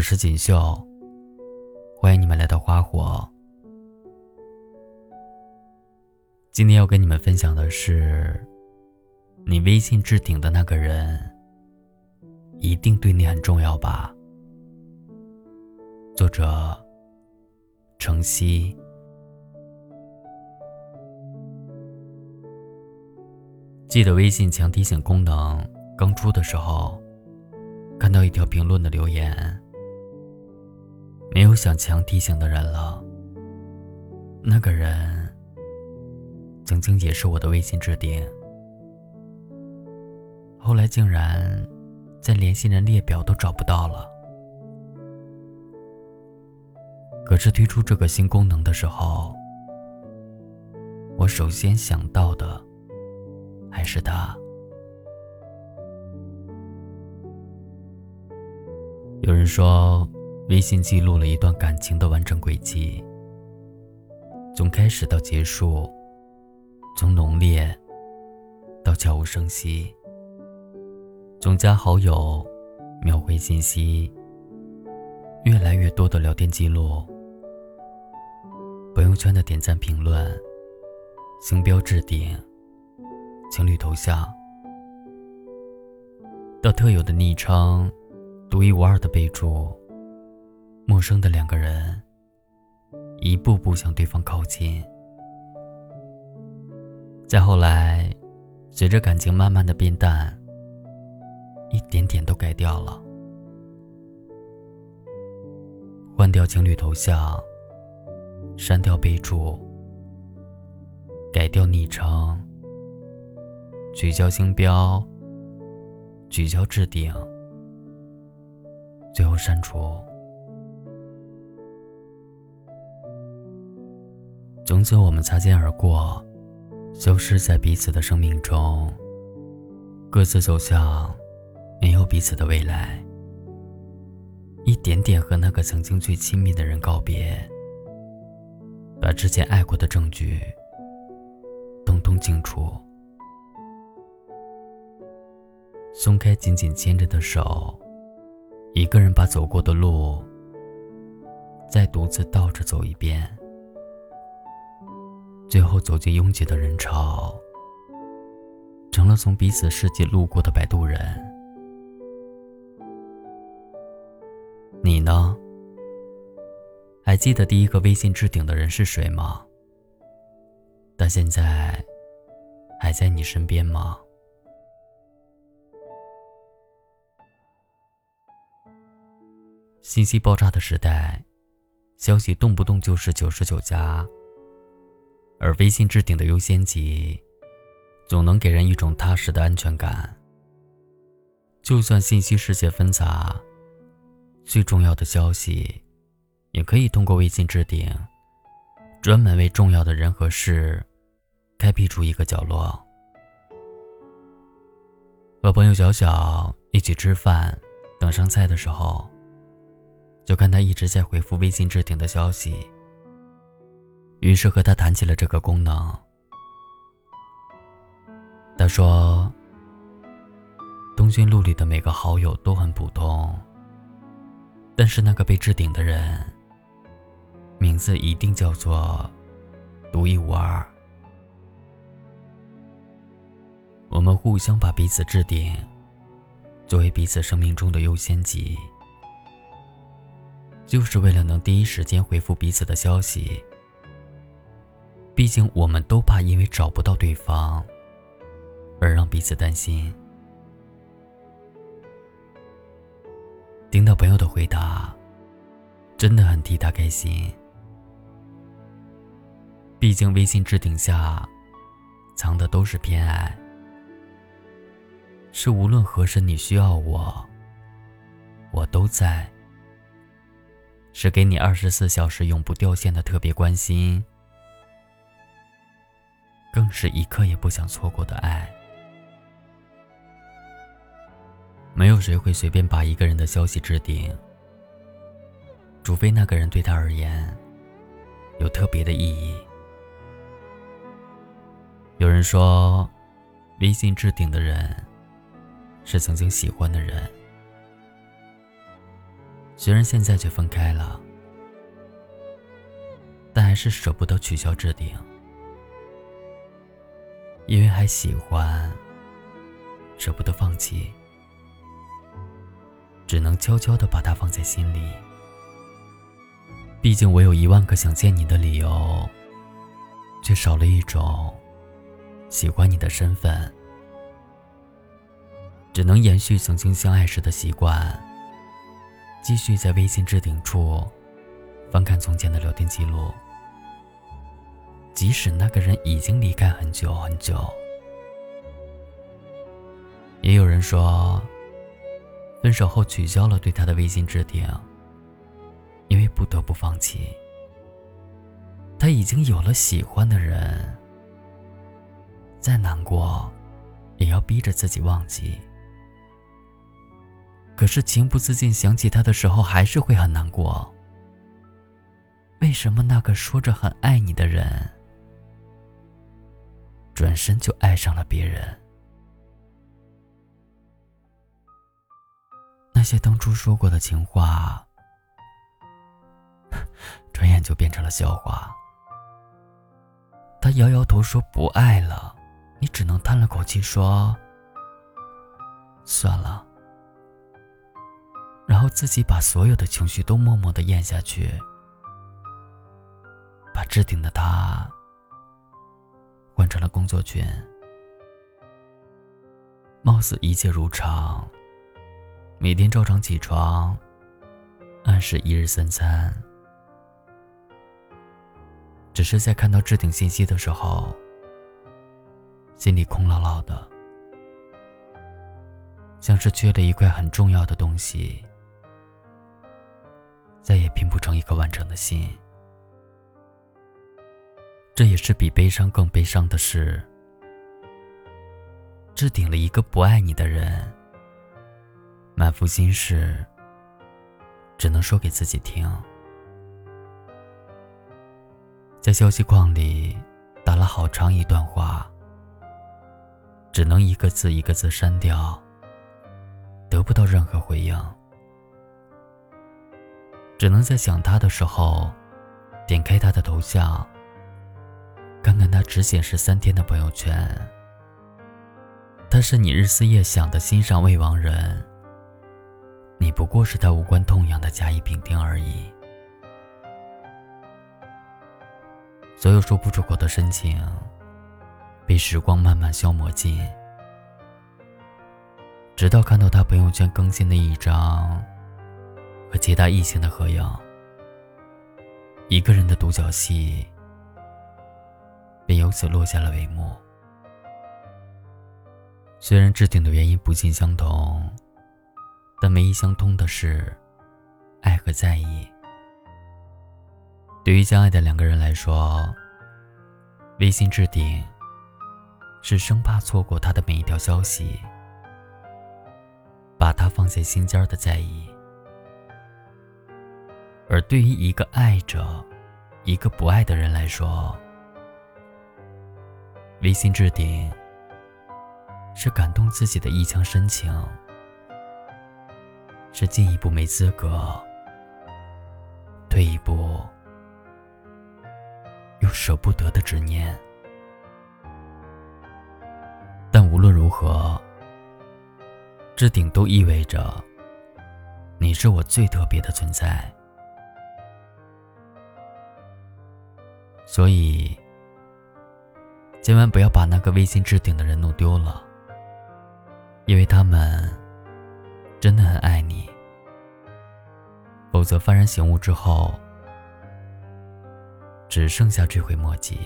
我是锦绣，欢迎你们来到花火。今天要跟你们分享的是，你微信置顶的那个人，一定对你很重要吧？作者：程曦。记得微信强提醒功能刚出的时候，看到一条评论的留言。没有想强提醒的人了。那个人曾经也是我的微信置顶，后来竟然在联系人列表都找不到了。可是推出这个新功能的时候，我首先想到的还是他。有人说。微信记录了一段感情的完整轨迹，从开始到结束，从浓烈到悄无声息，从加好友、秒回信息，越来越多的聊天记录，朋友圈的点赞、评论、星标置顶、情侣头像，到特有的昵称、独一无二的备注。陌生的两个人，一步步向对方靠近。再后来，随着感情慢慢的变淡，一点点都改掉了，换掉情侣头像，删掉备注，改掉昵称，取消星标，取消置顶，最后删除。从此，我们擦肩而过，消失在彼此的生命中，各自走向没有彼此的未来。一点点和那个曾经最亲密的人告别，把之前爱过的证据通通清除，松开紧紧牵着的手，一个人把走过的路再独自倒着走一遍。最后走进拥挤的人潮，成了从彼此世界路过的摆渡人。你呢？还记得第一个微信置顶的人是谁吗？但现在还在你身边吗？信息爆炸的时代，消息动不动就是九十九加。而微信置顶的优先级，总能给人一种踏实的安全感。就算信息世界纷杂，最重要的消息，也可以通过微信置顶，专门为重要的人和事，开辟出一个角落。和朋友小小一起吃饭，等上菜的时候，就看他一直在回复微信置顶的消息。于是和他谈起了这个功能。他说：“通讯录里的每个好友都很普通，但是那个被置顶的人，名字一定叫做独一无二。我们互相把彼此置顶，作为彼此生命中的优先级，就是为了能第一时间回复彼此的消息。”毕竟，我们都怕因为找不到对方，而让彼此担心。听到朋友的回答，真的很替他开心。毕竟，微信置顶下藏的都是偏爱，是无论何时你需要我，我都在，是给你二十四小时永不掉线的特别关心。更是一刻也不想错过的爱。没有谁会随便把一个人的消息置顶，除非那个人对他而言有特别的意义。有人说，微信置顶的人是曾经喜欢的人，虽然现在却分开了，但还是舍不得取消置顶，因为还喜欢，舍不得放弃，只能悄悄的把它放在心里。毕竟我有一万个想见你的理由，却少了一种喜欢你的身份。只能延续曾经相爱时的习惯，继续在微信置顶处翻看从前的聊天记录，即使那个人已经离开很久很久。也有人说，分手后取消了对他的微信置顶，因为不得不放弃，他已经有了喜欢的人，再难过，也要逼着自己忘记。可是情不自禁想起他的时候，还是会很难过。为什么那个说着很爱你的人，转身就爱上了别人？那些当初说过的情话，转眼就变成了笑话。他摇摇头说不爱了，你只能叹了口气说：“算了。”然后自己把所有的情绪都默默的咽下去，把置顶的他换成了工作群，貌似一切如常，每天照常起床，按时一日三餐，只是在看到置顶信息的时候，心里空落落的，像是缺了一块很重要的东西。再也拼不成一个完整的心。这也是比悲伤更悲伤的事。置顶了一个不爱你的人，满腹心事，只能说给自己听。在消息框里打了好长一段话，只能一个字一个字删掉，得不到任何回应。只能在想他的时候，点开他的头像，看看他只显示三天的朋友圈。他是你日思夜想的心上未亡人，你不过是他无关痛痒的甲乙丙丁而已。所有说不出口的深情，被时光慢慢消磨尽，直到看到他朋友圈更新的一张。和其他异性的合影，一个人的独角戏便由此落下了帷幕。虽然置顶的原因不尽相同，但唯一相通的是爱和在意。对于相爱的两个人来说，微信置顶是生怕错过他的每一条消息，把他放在心尖的在意。而对于一个爱着、一个不爱的人来说，微信置顶是感动自己的一腔深情，是进一步没资格，退一步又舍不得的执念。但无论如何，置顶都意味着你是我最特别的存在。所以，千万不要把那个微信置顶的人弄丢了，因为他们真的很爱你。否则，幡然醒悟之后，只剩下追悔莫及。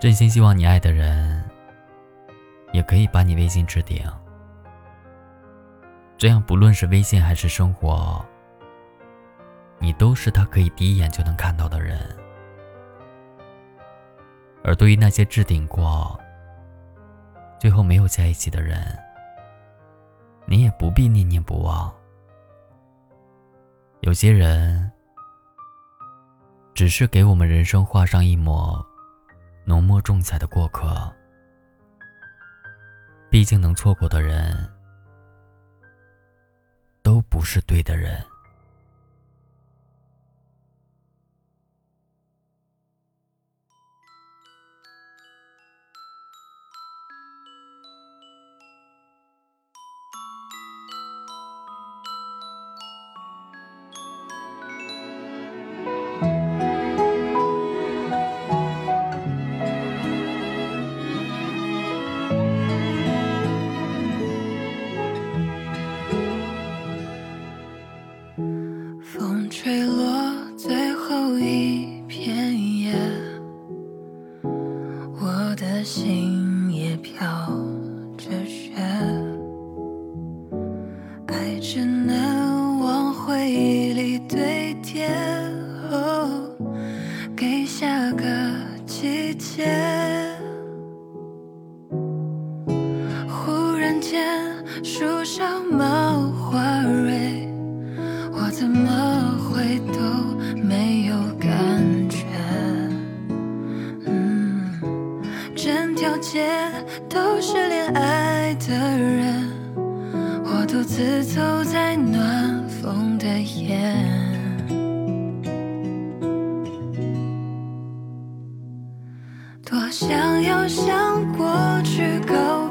真心希望你爱的人也可以把你微信置顶，这样不论是微信还是生活。你都是他可以第一眼就能看到的人，而对于那些置顶过、最后没有在一起的人，你也不必念念不忘。有些人只是给我们人生画上一抹浓墨重彩的过客，毕竟能错过的人都不是对的人。间，树上冒花蕊，我怎么会都没有感觉整？条街都是恋爱的人，我独自走在暖风的夜，多想要向过去告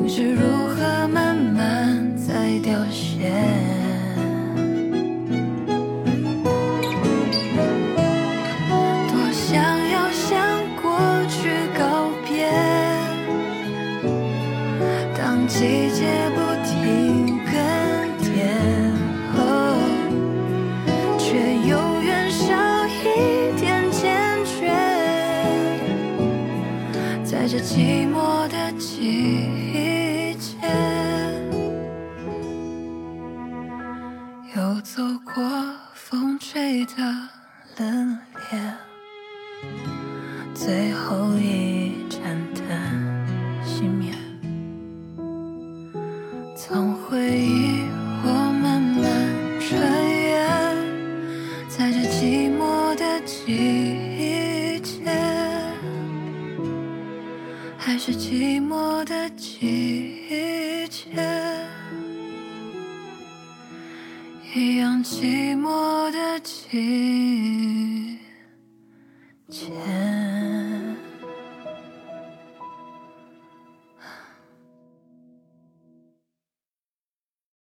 心是如何慢慢在凋谢。多想要向过去告别，当季节不停更迭，却永远少一点坚决。在这寂寞的季风吹的冷冽，最后一盏灯熄灭，从回忆我慢慢穿越，在这寂寞的季节。还是寂寞的季节，一样寂寞的季节。